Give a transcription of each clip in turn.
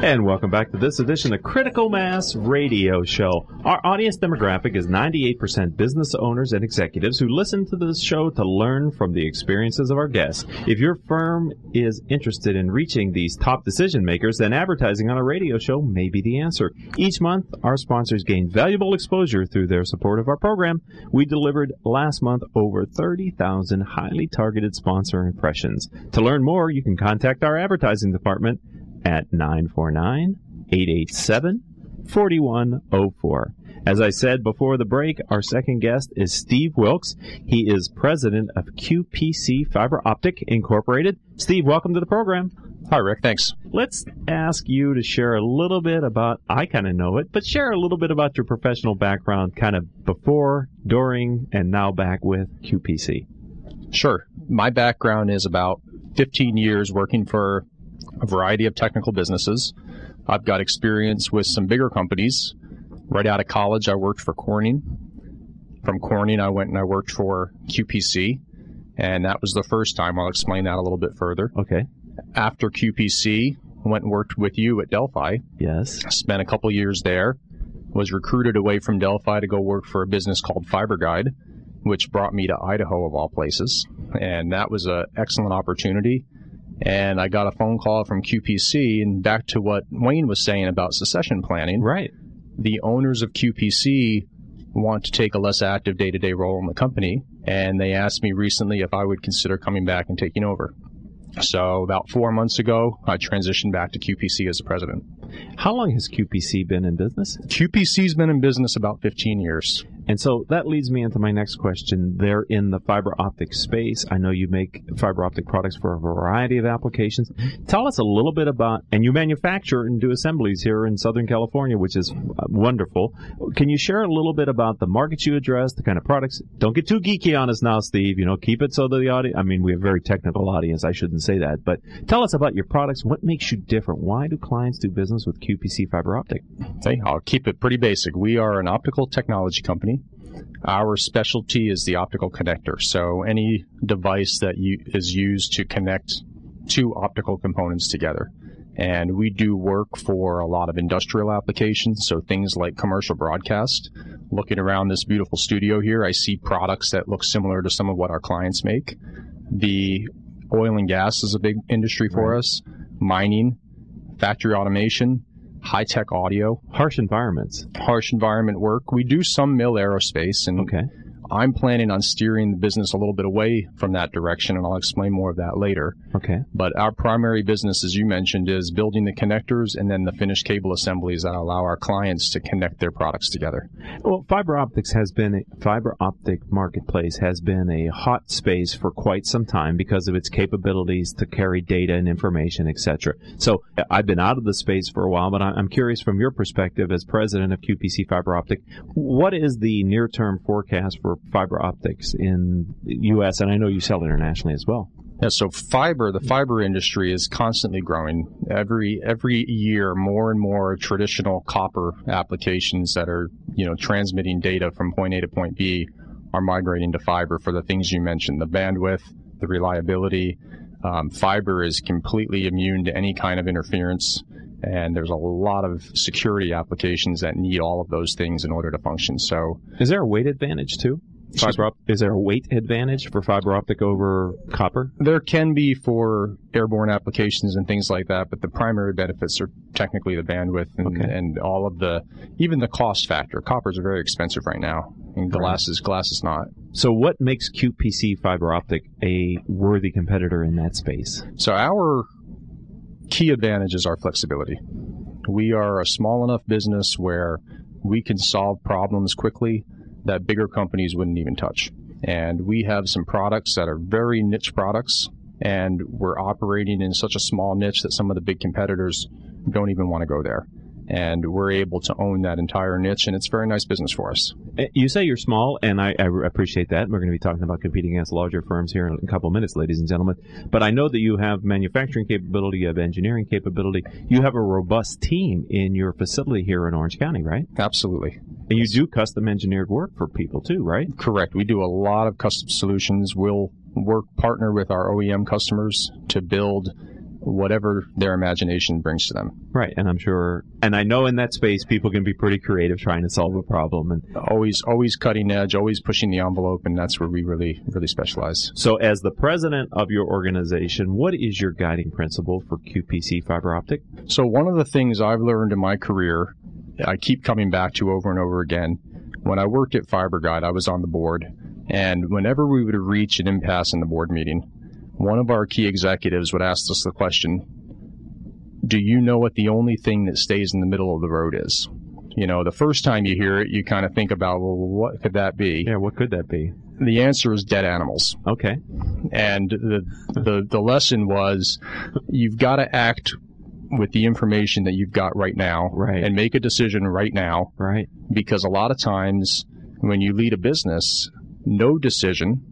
And welcome back to this edition of Critical Mass Radio Show. Our audience demographic is 98% business owners and executives who listen to this show to learn from the experiences of our guests. If your firm is interested in reaching these top decision makers, then advertising on a radio show may be the answer. Each month, our sponsors gain valuable exposure through their support of our program. We delivered last month over 30,000 highly targeted sponsor impressions. To learn more, you can contact our advertising department at 949 887 4104. As I said before the break, our second guest is Steve Wilkes. He is president of QPC Fiber Optic Incorporated. Steve, welcome to the program. Hi, Rick. Thanks. Let's ask you to share a little bit about, I kind of know it, but share a little bit about your professional background, kind of before, during, and now back with QPC. Sure. My background is about 15 years working for a variety of technical businesses. I've got experience with some bigger companies. Right out of college, I worked for Corning. From Corning, I went and I worked for QPC, and that was the first time. I'll explain that a little bit further. Okay. After QPC, went and worked with you at Delphi. Yes. Spent a couple years there. Was recruited away from Delphi to go work for a business called Fiber Guide, which brought me to Idaho of all places, and that was an excellent opportunity and I got a phone call from QPC. And back to what Wayne was saying about succession planning. Right. The owners of QPC want to take a less active day to day role in the company. And they asked me recently if I would consider coming back and taking over. So about four months ago, I transitioned back to QPC as the president. How long has QPC been in business? QPC's been in business about 15 years. And so that leads me into my next question. They're in the fiber optic space. I know you make fiber optic products for a variety of applications. Tell us a little bit about, and you manufacture and do assemblies here in Southern California, which is uh, wonderful. Can you share a little bit about the markets you address, the kind of products? Don't get too geeky on us now, Steve. You know, keep it so that the audience, I mean, we have a very technical audience. I shouldn't say that, but tell us about your products. What makes you different? Why do clients do business with QPC Fiber Optic? Okay, I'll keep it pretty basic. We are an optical technology company. Our specialty is the optical connector. So any device that you, is used to connect two optical components together. And we do work for a lot of industrial applications. So things like commercial broadcast. Looking around this beautiful studio here, I see products that look similar to some of what our clients make. The oil and gas is a big industry for right. us. Mining, factory automation, high tech audio, harsh environments, harsh environment work. We do some mil aerospace, and okay. I'm planning on steering the business a little bit away from that direction, and I'll explain more of that later. Okay. But our primary business, as you mentioned, is building the connectors and then the finished cable assemblies that allow our clients to connect their products together. Well, fiber optics has been a fiber optic marketplace has been a hot space for quite some time because of its capabilities to carry data and information, etc. So I've been out of the space for a while, but I'm curious from your perspective as president of QPC Fiber Optic, what is the near-term forecast for fiber optics in the U.S. and I know you sell internationally as well. Yeah, so fiber, the fiber industry is constantly growing. Every every year, more and more traditional copper applications that are you know transmitting data from point A to point B are migrating to fiber for the things you mentioned: the bandwidth, the reliability. Um, fiber is completely immune to any kind of interference, and there's a lot of security applications that need all of those things in order to function. So, is there a weight advantage too? Fiber op- is there a weight advantage for fiber optic over copper? There can be for airborne applications and things like that, but the primary benefits are technically the bandwidth and, okay. and all of the even the cost factor. Coppers are very expensive right now, and glass is glass is not. So, what makes QPC fiber optic a worthy competitor in that space? So, our key advantage is our flexibility. We are a small enough business where we can solve problems quickly that bigger companies wouldn't even touch. And we have some products that are very niche products, and we're operating in such a small niche that some of the big competitors don't even want to go there and we're able to own that entire niche, and it's very nice business for us. Uh, you say you're small, and I, I appreciate that. We're going to be talking about competing against larger firms here in a couple of minutes, ladies and gentlemen. But I know that you have manufacturing capability, you have engineering capability, you have a robust team in your facility here in Orange County, right? Absolutely. And you do custom engineered work for people too, right? Correct. We do a lot of custom solutions. We'll work partner with our OEM customers to build whatever their imagination brings to them. Right, and I'm sure, and I know in that space people can be pretty creative trying to solve a problem, and always always cutting edge, always pushing the envelope, and that's where we really really specialize. So, as the president of your organization, what is your guiding principle for QPC Fiber Optic? So, one of the things I've learned in my career, I keep coming back to over and over again. When I worked at FiberGuide, I was on the board, and whenever we would reach an impasse in the board meeting, one of our key executives would ask us the question, do you know what the only thing that stays in the middle of the road is? You know, the first time you hear it, you kind of think about, well, what could that be? Yeah, what could that be? The answer is dead animals. Okay. And the the, the lesson was you've got to act with the information that you've got right now Right. and make a decision right now Right. because a lot of times when you lead a business, no decision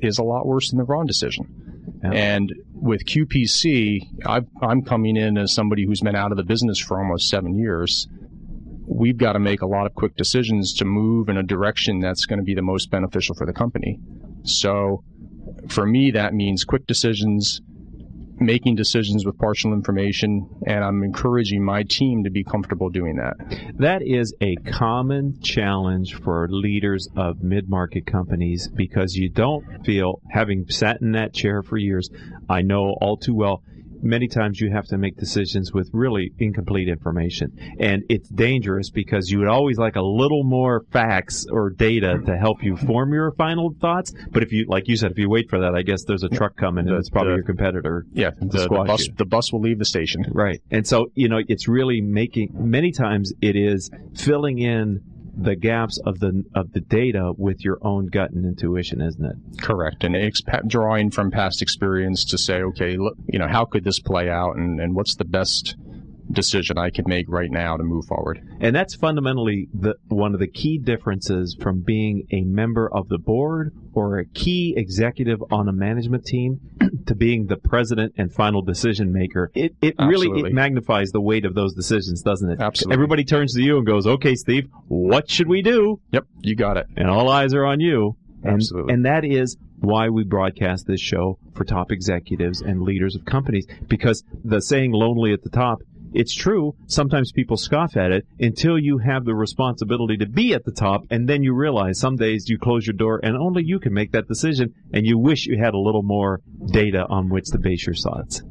is a lot worse than the wrong decision. Yeah. And with QPC, I've, I'm coming in as somebody who's been out of the business for almost seven years. We've got to make a lot of quick decisions to move in a direction that's going to be the most beneficial for the company. So for me, that means quick decisions, making decisions with partial information, and I'm encouraging my team to be comfortable doing that. That is a common challenge for leaders of mid market companies because you don't feel, having sat in that chair for years, I know all too well. Many times you have to make decisions with really incomplete information. And it's dangerous because you would always like a little more facts or data to help you form your final thoughts. But if you, like you said, if you wait for that, I guess there's a truck coming and The- it's probably the- your competitor. Yeah, the, the bus you. the bus will leave the station. Right. And so, you know, it's really making many times it is filling in the gaps of the of the data with your own gut and intuition, isn't it? Correct, and ex- pa- drawing from past experience to say, okay, look, you know, how could this play out, and, and what's the best decision I could make right now to move forward. And that's fundamentally the one of the key differences from being a member of the board or a key executive on a management team to being the president and final decision maker. It it really it magnifies the weight of those decisions, doesn't it? Absolutely. Everybody turns to you and goes, "Okay, Steve, what should we do?" Yep, you got it. and all eyes are on you. And, Absolutely. and that is why we broadcast this show for top executives and leaders of companies because the saying lonely at the top, it's true. Sometimes people scoff at it until you have the responsibility to be at the top and then you realize some days you close your door and only you can make that decision and you wish you had a little more data on which to base your thoughts.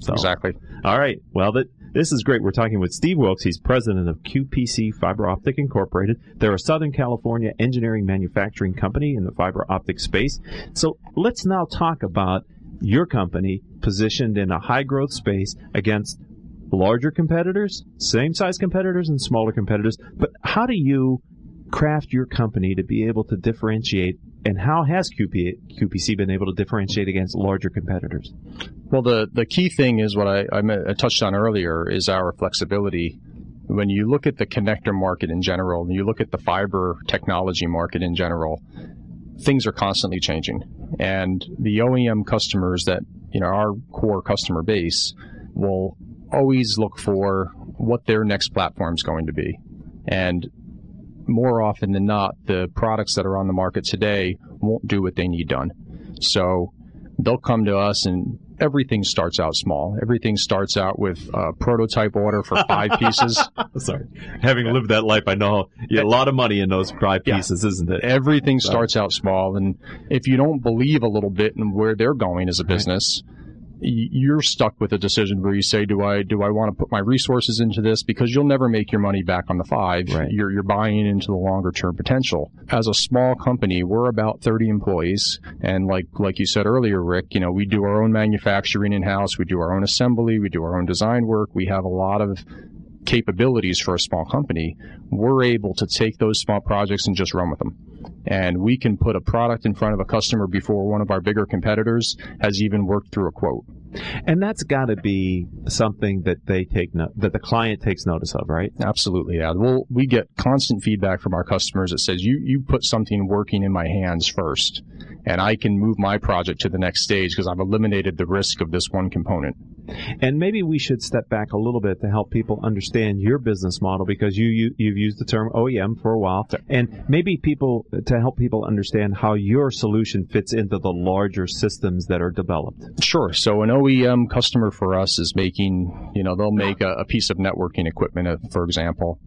So, Exactly. all right. Well, that this is great. We're talking with Steve Wilkes. He's president of QPC Fiber Optic Incorporated. They're a Southern California engineering manufacturing company in the fiber optic space. So let's now talk about your company positioned in a high growth space against larger competitors, same size competitors, and smaller competitors. But how do you craft your company to be able to differentiate? And how has QP, QPC been able to differentiate against larger competitors? Well, the, the key thing is what I, I touched on earlier is our flexibility. When you look at the connector market in general, and you look at the fiber technology market in general, things are constantly changing. And the OEM customers that, you know, our core customer base will always look for what their next platform is going to be. And more often than not, the products that are on the market today won't do what they need done. So they'll come to us and everything starts out small. Everything starts out with a prototype order for five pieces. Sorry. Having lived that life, I know you a lot of money in those five Yeah. pieces, isn't it? Everything starts out small. And if you don't believe a little bit in where they're going as a business, y you're stuck with a decision where you say, do I, do I want to put my resources into this? Because you'll never make your money back on the five. Right. You're, you're buying into the longer term potential. As a small company, we're about 30 employees. And like, like you said earlier, Rick, you know, we do our own manufacturing in house. We do our own assembly. We do our own design work. We have a lot of capabilities for a small company, we're able to take those small projects and just run with them. And we can put a product in front of a customer before one of our bigger competitors has even worked through a quote. And that's got to be something that they take no- that the client takes notice of, right? Absolutely, yeah. We'll, we get constant feedback from our customers that says, you, you put something working in my hands first, and I can move my project to the next stage because I've eliminated the risk of this one component. And maybe we should step back a little bit to help people understand your business model because you, you you've used the term OEM for a while, and maybe people to help people understand how your solution fits into the larger systems that are developed. Sure. So an OEM customer for us is making, you know, they'll make a, a piece of networking equipment, uh, for example.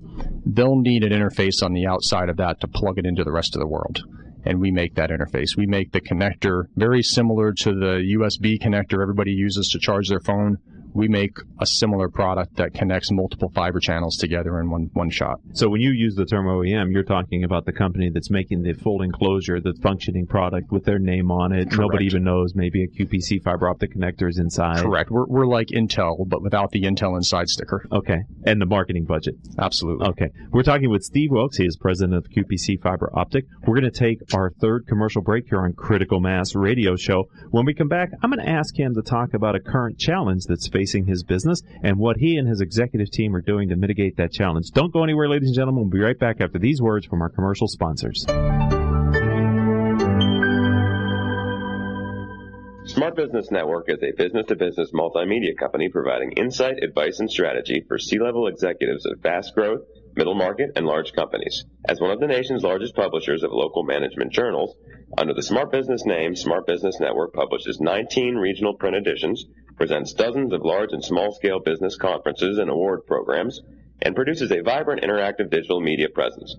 They'll need an interface on the outside of that to plug it into the rest of the world and we make that interface. We make the connector very similar to the USB connector everybody uses to charge their phone we make a similar product that connects multiple fiber channels together in one, one shot. So when you use the term OEM, you're talking about the company that's making the full enclosure, the functioning product with their name on it. Correct. Nobody even knows maybe a QPC fiber optic connector is inside. Correct. We're, we're like Intel, but without the Intel inside sticker. Okay. And the marketing budget. Absolutely. Okay. We're talking with Steve Wilkes. He is president of QPC Fiber Optic. We're going to take our third commercial break here on Critical Mass Radio Show. When we come back, I'm going to ask him to talk about a current challenge that's facing his business and what he and his executive team are doing to mitigate that challenge. Don't go anywhere, ladies and gentlemen. We'll be right back after these words from our commercial sponsors. Smart Business Network is a business to business multimedia company providing insight, advice, and strategy for C level executives of fast growth, middle market, and large companies. As one of the nation's largest publishers of local management journals, under the Smart Business name, Smart Business Network publishes 19 regional print editions, presents dozens of large and small scale business conferences and award programs, and produces a vibrant interactive digital media presence.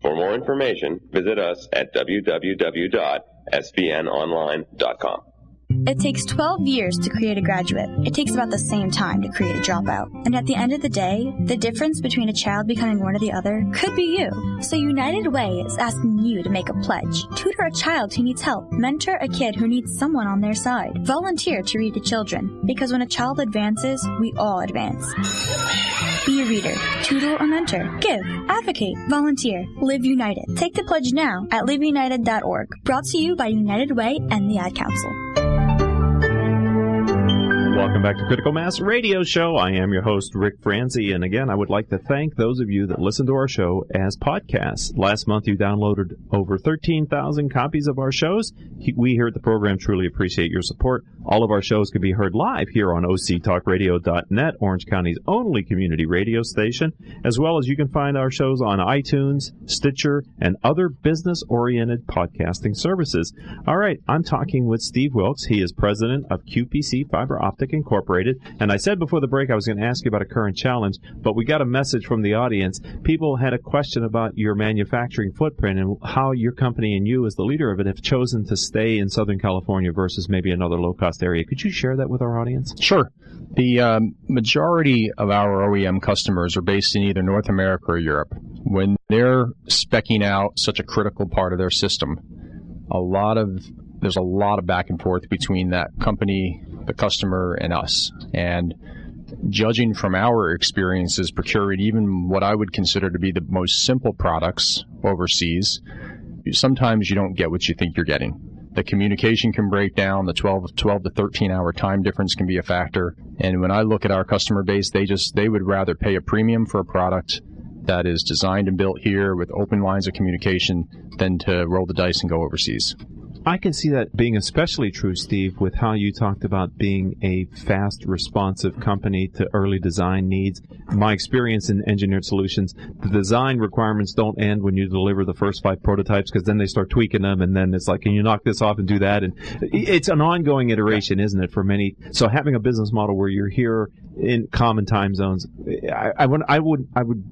For more information, visit us at www.sbnonline.com. It takes 12 years to create a graduate. It takes about the same time to create a dropout. And at the end of the day, the difference between a child becoming one or the other could be you. So United Way is asking you to make a pledge. Tutor a child who needs help. Mentor a kid who needs someone on their side. Volunteer to read to children. Because when a child advances, we all advance. Be a reader, tutor or mentor. Give, advocate, volunteer, live united. Take the pledge now at liveunited.org. Brought to you by United Way and the Ad Council. Welcome back to Critical Mass Radio Show. I am your host, Rick Franzi, and again, I would like to thank those of you that listen to our show as podcasts. Last month, you downloaded over 13,000 copies of our shows. We here at the program truly appreciate your support. All of our shows can be heard live here on octalkradio.net, Orange County's only community radio station, as well as you can find our shows on iTunes, Stitcher, and other business-oriented podcasting services. All right, I'm talking with Steve Wilkes. He is president of QPC Fiber Incorporated. And I said before the break I was going to ask you about a current challenge, but we got a message from the audience. People had a question about your manufacturing footprint and how your company and you, as the leader of it, have chosen to stay in Southern California versus maybe another low cost area. Could you share that with our audience? Sure. The um, majority of our OEM customers are based in either North America or Europe. When they're specking out such a critical part of their system, a lot of there's a lot of back and forth between that company the customer and us. And judging from our experiences procuring even what I would consider to be the most simple products overseas, sometimes you don't get what you think you're getting. The communication can break down. The 12, 12 to 13 hour time difference can be a factor. And when I look at our customer base, they just, they would rather pay a premium for a product that is designed and built here with open lines of communication than to roll the dice and go overseas. I can see that being especially true, Steve, with how you talked about being a fast, responsive company to early design needs. My experience in engineered solutions, the design requirements don't end when you deliver the first five prototypes because then they start tweaking them and then it's like, can you knock this off and do that? And it's an ongoing iteration, isn't it, for many? So having a business model where you're here in common time zones, I, I would, I would, I would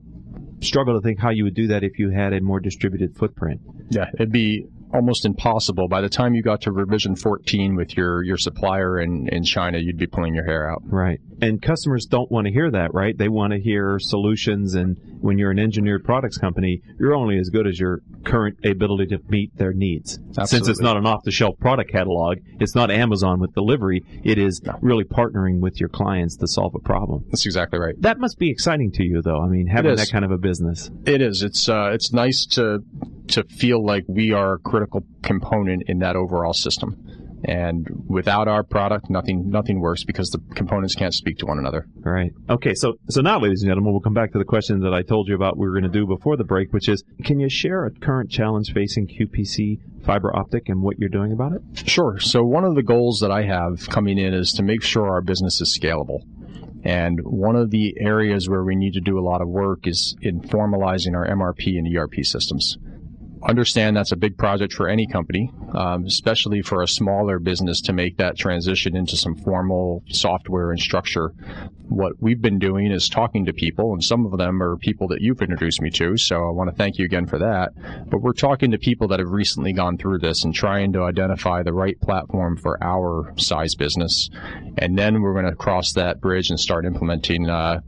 struggle to think how you would do that if you had a more distributed footprint. Yeah, it'd be almost impossible. By the time you got to revision 14 with your, your supplier in, in China, you'd be pulling your hair out. Right. And customers don't want to hear that, right? They want to hear solutions. And when you're an engineered products company, you're only as good as your current ability to meet their needs. Absolutely. Since it's not an off the shelf product catalog, it's not Amazon with delivery. It is really partnering with your clients to solve a problem. That's exactly right. That must be exciting to you, though. I mean, having that kind of a business. It is. It's, uh, it's nice to, to feel like we are a critical component in that overall system And without our product, nothing nothing works because the components can't speak to one another. Right. Okay. So so now, ladies and gentlemen, we'll come back to the question that I told you about we were going to do before the break, which is, can you share a current challenge facing QPC fiber optic and what you're doing about it? Sure. So one of the goals that I have coming in is to make sure our business is scalable. And one of the areas where we need to do a lot of work is in formalizing our MRP and ERP systems understand that's a big project for any company, um, especially for a smaller business to make that transition into some formal software and structure. What we've been doing is talking to people, and some of them are people that you've introduced me to, so I want to thank you again for that. But we're talking to people that have recently gone through this and trying to identify the right platform for our size business. And then we're going to cross that bridge and start implementing uh,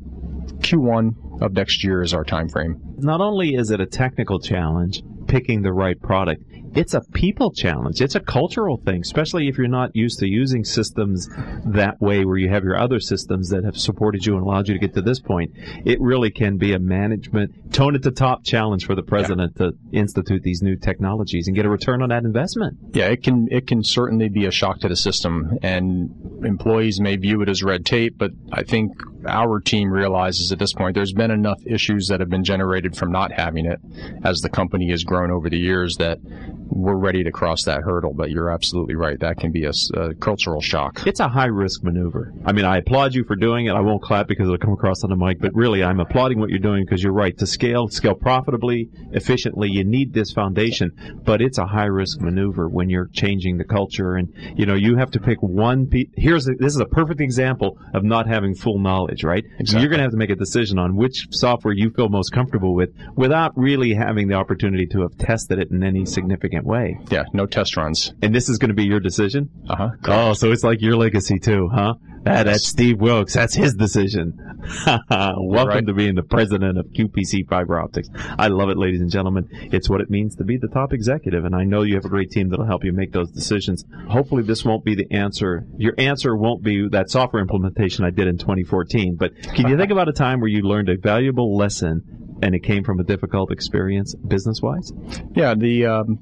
Q1 of next year is our time frame. Not only is it a technical challenge, picking the right product. It's a people challenge. It's a cultural thing, especially if you're not used to using systems that way where you have your other systems that have supported you and allowed you to get to this point. It really can be a management tone at the top challenge for the president yeah. to institute these new technologies and get a return on that investment. Yeah, it can it can certainly be a shock to the system and employees may view it as red tape, but I think our team realizes at this point there's been enough issues that have been generated from not having it as the company has grown over the years that we're ready to cross that hurdle. But you're absolutely right. That can be a, a, cultural shock. It's a high risk maneuver. I mean, I applaud you for doing it. I won't clap because it'll come across on the mic, but really, I'm applauding what you're doing because you're right. To scale, scale profitably, efficiently, you need this foundation, but it's a high risk maneuver when you're changing the culture. And, you know, you have to pick one piece. Here's, a, this is a perfect example of not having full knowledge, right? Exactly. You're going to have to make a decision on which software you feel most comfortable with without really having the opportunity to have tested it in any significant way. Yeah, no test runs. And this is going to be your decision? Uh huh. Oh, so it's like your legacy too, huh? That, that's Steve Wilkes. That's his decision. Welcome right. to being the president of QPC Fiber Optics. I love it, ladies and gentlemen. It's what it means to be the top executive, and I know you have a great team that'll help you make those decisions. Hopefully, this won't be the answer. Your answer won't be that software implementation I did in 2014. But can you think about a time where you learned a valuable lesson and it came from a difficult experience business wise? Yeah, the um,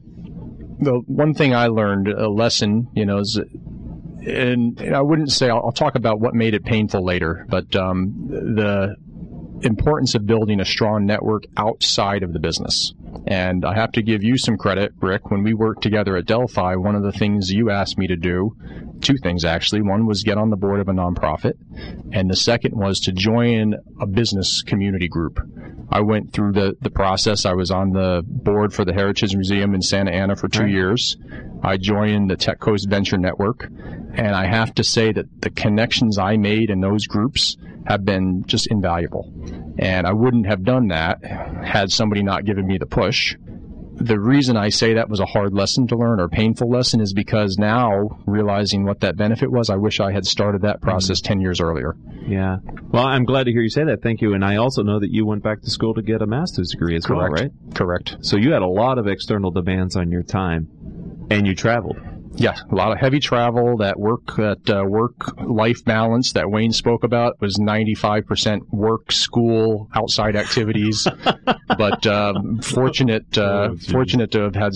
the one thing I learned a lesson, you know, is and, I wouldn't say I'll, I'll, talk about what made it painful later, but um, the importance of building a strong network outside of the business. And I have to give you some credit, Rick. When we worked together at Delphi, one of the things you asked me to do, two things actually. One was get on the board of a nonprofit, and the second was to join a business community group. I went through the, the process. I was on the board for the Heritage Museum in Santa Ana for two right. years. I joined the Tech Coast Venture Network, and I have to say that the connections I made in those groups have been just invaluable. And I wouldn't have done that had somebody not given me the push. The reason I say that was a hard lesson to learn or painful lesson is because now, realizing what that benefit was, I wish I had started that process mm 10 years earlier. Yeah. Well, I'm glad to hear you say that. Thank you. And I also know that you went back to school to get a master's degree as Correct. well, right? Correct. So you had a lot of external demands on your time and you traveled. Yeah, a lot of heavy travel. That work, that uh, work life balance that Wayne spoke about was 95% work, school, outside activities. but um, fortunate, uh, oh, fortunate to have had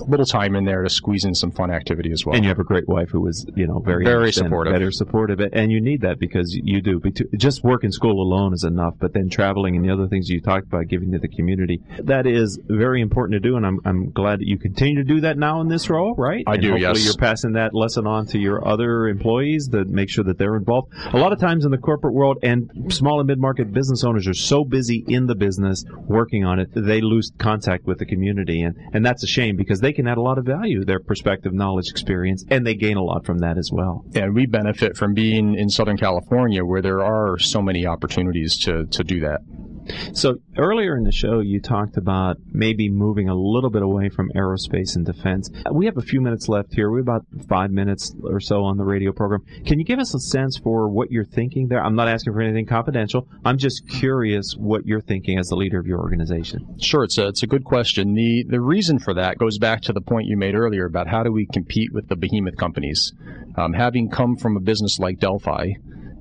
little time in there to squeeze in some fun activity as well. And you have a great wife who was, you know, very very supportive, very supportive, and you need that because you do. Just work in school alone is enough, but then traveling and the other things you talked about, giving to the community, that is very important to do. And I'm I'm glad that you continue to do that now in this role, right? I and do. Hopefully, yes. you're passing that lesson on to your other employees to make sure that they're involved. A lot of times in the corporate world and small and mid market business owners are so busy in the business working on it, they lose contact with the community, and and that's a shame because they can add a lot of value value their perspective, knowledge, experience, and they gain a lot from that as well. Yeah, we benefit from being in Southern California where there are so many opportunities to, to do that. So earlier in the show, you talked about maybe moving a little bit away from aerospace and defense. We have a few minutes left here. We have about five minutes or so on the radio program. Can you give us a sense for what you're thinking there? I'm not asking for anything confidential. I'm just curious what you're thinking as the leader of your organization. Sure, it's a it's a good question. the The reason for that goes back to the point you made earlier about how do we compete with the behemoth companies. Um, having come from a business like Delphi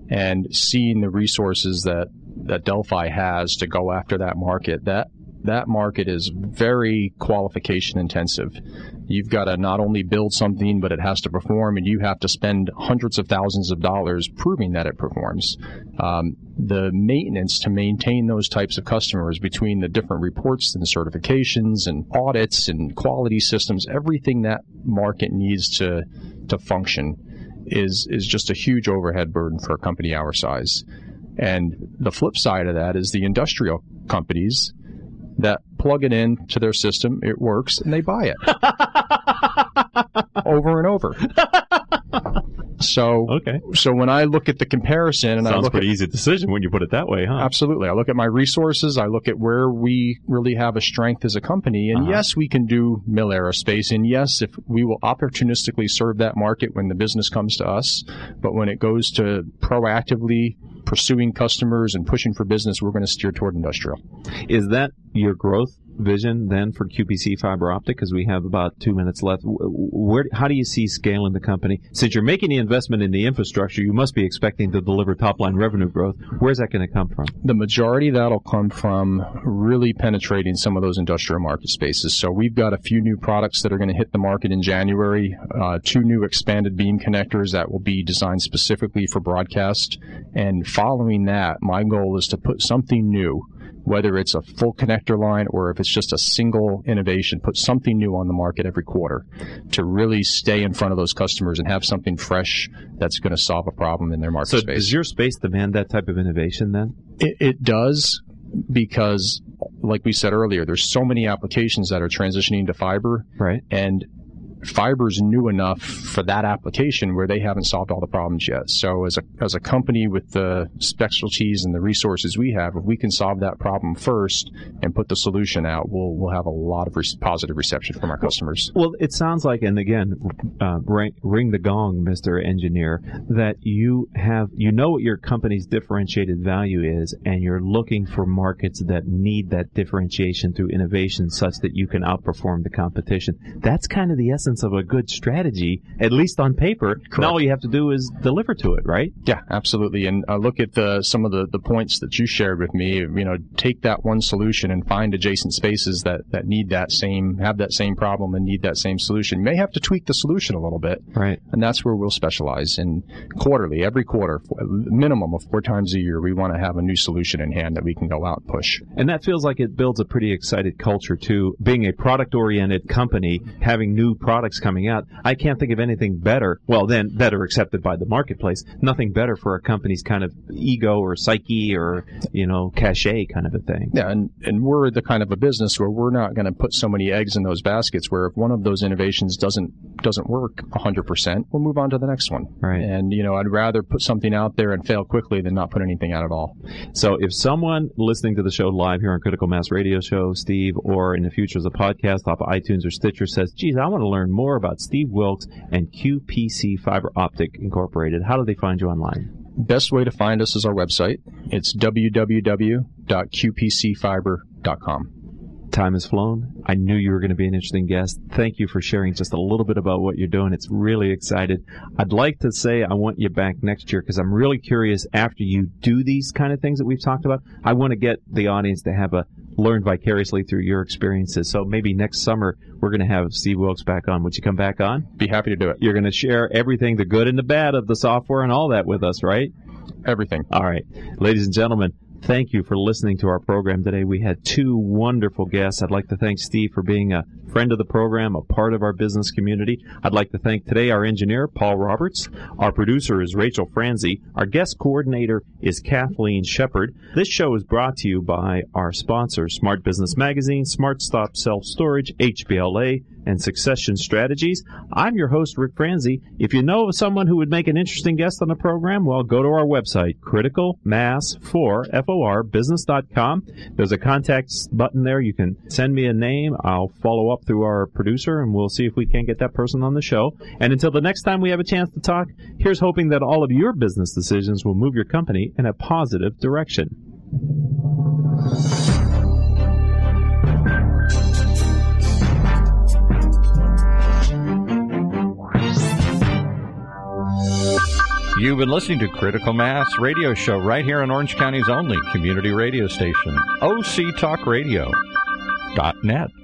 and seeing the resources that that Delphi has to go after that market, that that market is very qualification intensive. You've got to not only build something, but it has to perform, and you have to spend hundreds of thousands of dollars proving that it performs. Um, the maintenance to maintain those types of customers between the different reports and certifications and audits and quality systems, everything that market needs to to function is is just a huge overhead burden for a company our size. And the flip side of that is the industrial companies that plug it in to their system, it works, and they buy it over and over. So Okay. so when I look at the comparison and I Sounds look pretty at easy decision when you put it that way, huh? Absolutely. I look at my resources. I look at where we really have a strength as a company. And Uh-huh. yes, we can do mil aerospace. And yes, if we will opportunistically serve that market when the business comes to us. But when it goes to proactively pursuing customers and pushing for business, we're going to steer toward industrial. Is that your growth vision then for QPC fiber optic? Because we have about two minutes left. Where, how do you see scaling the company? Since you're making the investment in the infrastructure, you must be expecting to deliver top line revenue growth. Where's that going to come from? The majority that'll come from really penetrating some of those industrial market spaces. So we've got a few new products that are going to hit the market in January, uh, two new expanded beam connectors that will be designed specifically for broadcast. And following that, my goal is to put something new, whether it's a full connector line or if it's just a single innovation, put something new on the market every quarter to really stay in front of those customers and have something fresh that's going to solve a problem in their market So space. does your space demand that type of innovation then? It, it does because, like we said earlier, there's so many applications that are transitioning to fiber, Right. and fiber's new enough for that application where they haven't solved all the problems yet. So as a as a company with the specialties and the resources we have, if we can solve that problem first and put the solution out, we'll we'll have a lot of re- positive reception from our customers. Well, it sounds like, and again, uh, ring, ring the gong, Mister Engineer, that you have you know what your company's differentiated value is, and you're looking for markets that need that differentiation through innovation, such that you can outperform the competition. That's kind of the essence of a good strategy, at least on paper. Now all you have to do is deliver to it, right? Yeah, absolutely. And uh, look at the some of the, the points that you shared with me. You know, take that one solution and find adjacent spaces that, that need that same have that same problem and need that same solution. You may have to tweak the solution a little bit, Right. and that's where we'll specialize. And quarterly, every quarter, minimum of four times a year, we want to have a new solution in hand that we can go out and push. And that feels like it builds a pretty excited culture too. Being a product oriented company, having new products coming out, I can't think of anything better. Well, then better accepted by the marketplace. Nothing better for a company's kind of ego or psyche or, you know, cachet kind of a thing. Yeah, and, and we're the kind of a business where we're not going to put so many eggs in those baskets where if one of those innovations doesn't doesn't work 100%, we'll move on to the next one. Right. And, you know, I'd rather put something out there and fail quickly than not put anything out at all. So if someone listening to the show live here on Critical Mass Radio Show, Steve, or in the future as a podcast off of iTunes or Stitcher says, geez, I want to learn more about Steve Wilkes and QPC Fiber Optic Incorporated, how do they find you online? Best way to find us is our website. It's www.qpcfiber.com. Time has flown. I knew you were going to be an interesting guest. Thank you for sharing just a little bit about what you're doing. It's really excited. I'd like to say I want you back next year because I'm really curious after you do these kind of things that we've talked about. I want to get the audience to have a learn vicariously through your experiences. So maybe next summer we're going to have Steve Wilkes back on. Would you come back on? Be happy to do it. You're going to share everything, the good and the bad of the software and all that with us, right? Everything. All right. Ladies and gentlemen, thank you for listening to our program today. We had two wonderful guests. I'd like to thank Steve for being a friend of the program, a part of our business community. I'd like to thank today our engineer, Paul Roberts. Our producer is Rachel Franzi. Our guest coordinator is Kathleen Shepard. This show is brought to you by our sponsors, Smart Business Magazine, Smart Stop Self Storage, HBLA, and Succession Strategies. I'm your host, Rick Franzi. If you know of someone who would make an interesting guest on the program, well, go to our website, criticalmass4, business.com. There's a contact button there. You can send me a name. I'll follow up through our producer and we'll see if we can't get that person on the show. And until the next time we have a chance to talk, here's hoping that all of your business decisions will move your company in a positive direction. You've been listening to Critical Mass Radio Show right here on Orange County's only community radio station, OC Talk Radio. critical-mass.net.